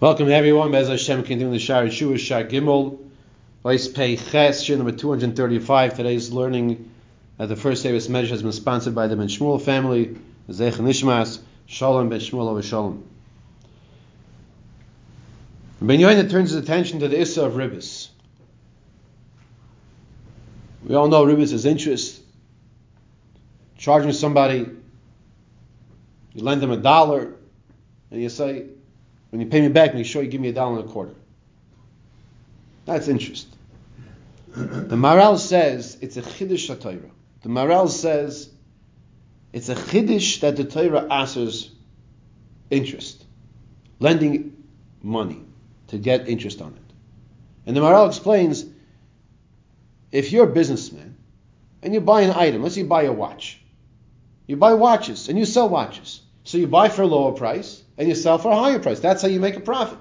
Welcome everyone. Bez Hashem continuing the Shar Yeshua Shar Gimel. Vice Pei Ches, number 235. Today's learning at the first Davis Medrash has been sponsored by the Ben Shmuel family. Zech Nishmas, Shalom Ben Shmuel over Shalom. Ben Yoina turns his attention to the Issa of Ribbis. We all know Ribbis is interest. Charging somebody, you lend them a dollar, and you say, when you pay me back, make sure you give me a dollar and a quarter. That's interest. The Maharal says it's a chiddush Torah. The Maharal says it's a chiddush that the Torah asks interest, lending money to get interest on it. And the Maharal explains if you're a businessman and you buy an item, let's say you buy a watch, you buy watches and you sell watches. So you buy for a lower price and you sell for a higher price. That's how you make a profit.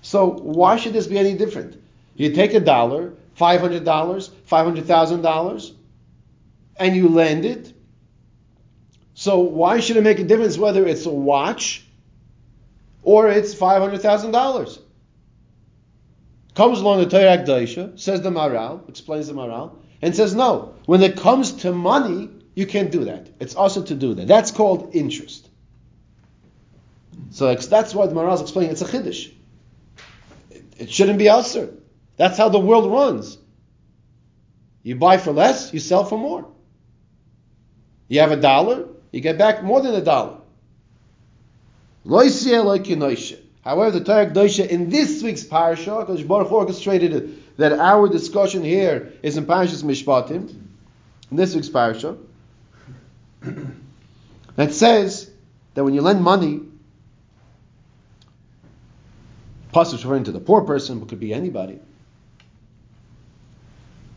So why should this be any different? You take a dollar, five hundred dollars, five hundred thousand dollars, and you lend it. So why should it make a difference whether it's a watch or it's five hundred thousand dollars? Comes along the Torah Daisha, says the Maharal, explains the Maharal, and says no. When it comes to money, you can't do that. It's also to do that. That's called interest. So that's why the is explaining it's a chiddush. It, it shouldn't be usher. That's how the world runs. You buy for less, you sell for more. You have a dollar, you get back more than a dollar. However, the Torah Kedosha in this week's parasha, because Baruch orchestrated that our discussion here is in Parashas Mishpatim, in this week's parasha, that says that when you lend money, Pasuk referring to the poor person, but could be anybody.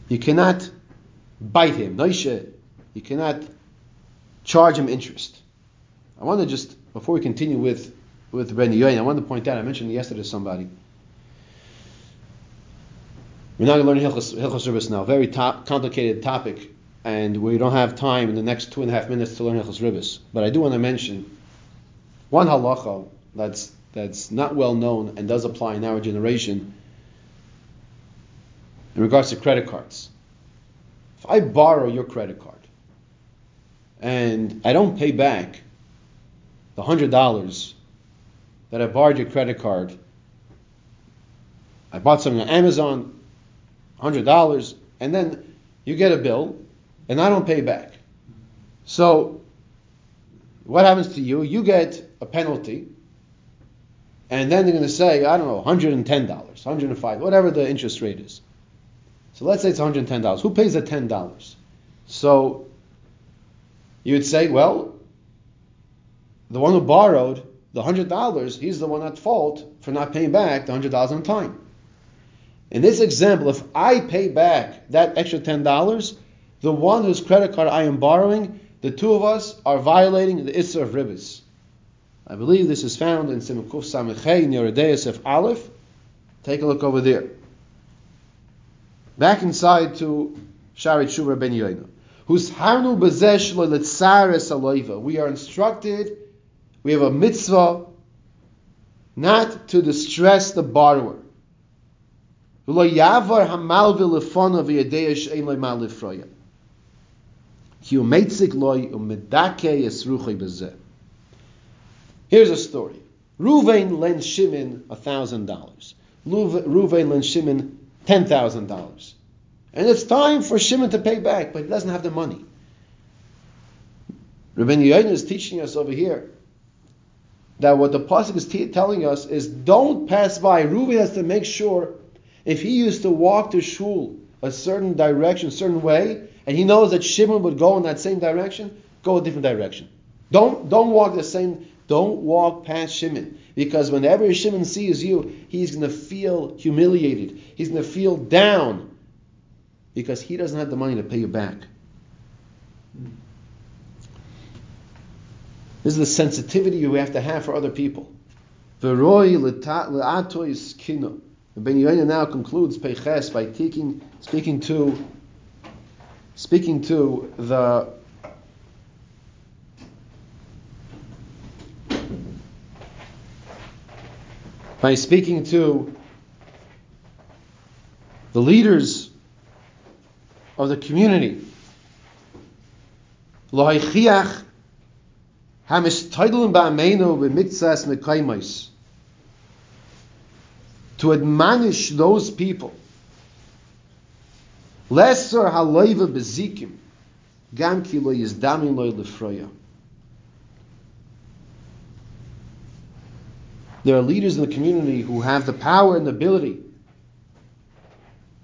You cannot bite him, noishe. You cannot charge him interest. I want to just before we continue with with Ben Yoyin, I want to point out. I mentioned yesterday to somebody. We're not going to learn Hilchos, Hilchos now. Very top, complicated topic, and we don't have time in the next two and a half minutes to learn Hilchos Ribis. But I do want to mention one halacha that's that's not well known and does apply in our generation in regards to credit cards. If I borrow your credit card and I don't pay back the hundred dollars that I borrowed your credit card, I bought something on Amazon, hundred dollars, and then you get a bill and I don't pay back. So what happens to you? You get a penalty and then they're going to say, I don't know, $110, $105, whatever the interest rate is. So let's say it's $110. Who pays the $10? So you would say, well, the one who borrowed the $100, he's the one at fault for not paying back the $100 on time. In this example, if I pay back that extra $10, the one whose credit card I am borrowing, the two of us are violating the Isser of Ribbis. I believe this is found in Simukuf Samechei near of Aleph. Take a look over there. Back inside to Sharit Shura Ben Yoina. Who's Harnu Bezesh Letzares Aloiva. We are instructed, we have a mitzvah not to distress the borrower. V'lo yavar hamal v'lefona v'yadeya she'en loy mal lifroya. Ki umetzik loy umedake esruchay bezeh. Here's a story. Ruvain lends Shimon thousand dollars. Ruvain lends Shimon ten thousand dollars, and it's time for Shimon to pay back, but he doesn't have the money. Rabbi Yoina is teaching us over here that what the pasuk is t- telling us is don't pass by. Ruvain has to make sure if he used to walk to shul a certain direction, a certain way, and he knows that Shimon would go in that same direction, go a different direction. Don't don't walk the same don't walk past Shimon because whenever Shimon sees you, he's going to feel humiliated. He's going to feel down because he doesn't have the money to pay you back. This is the sensitivity you have to have for other people. Ben Yoina now concludes Peches by taking, speaking to speaking to the by speaking to the leaders of the community. To admonish those people. Lesser halayva bezikim. Gam ki lo yizdamin lo lefroya. There are leaders in the community who have the power and the ability.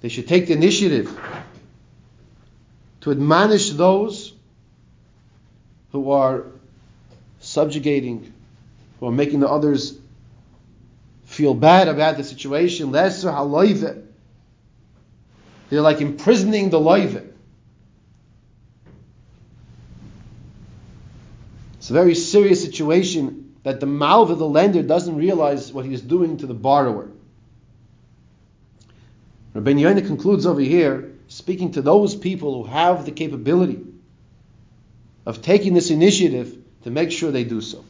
They should take the initiative to admonish those who are subjugating, who are making the others feel bad about the situation. They're like imprisoning the loive. It's a very serious situation that the malva, the lender, doesn't realize what he is doing to the borrower. Rabbi Yonah concludes over here, speaking to those people who have the capability of taking this initiative to make sure they do so.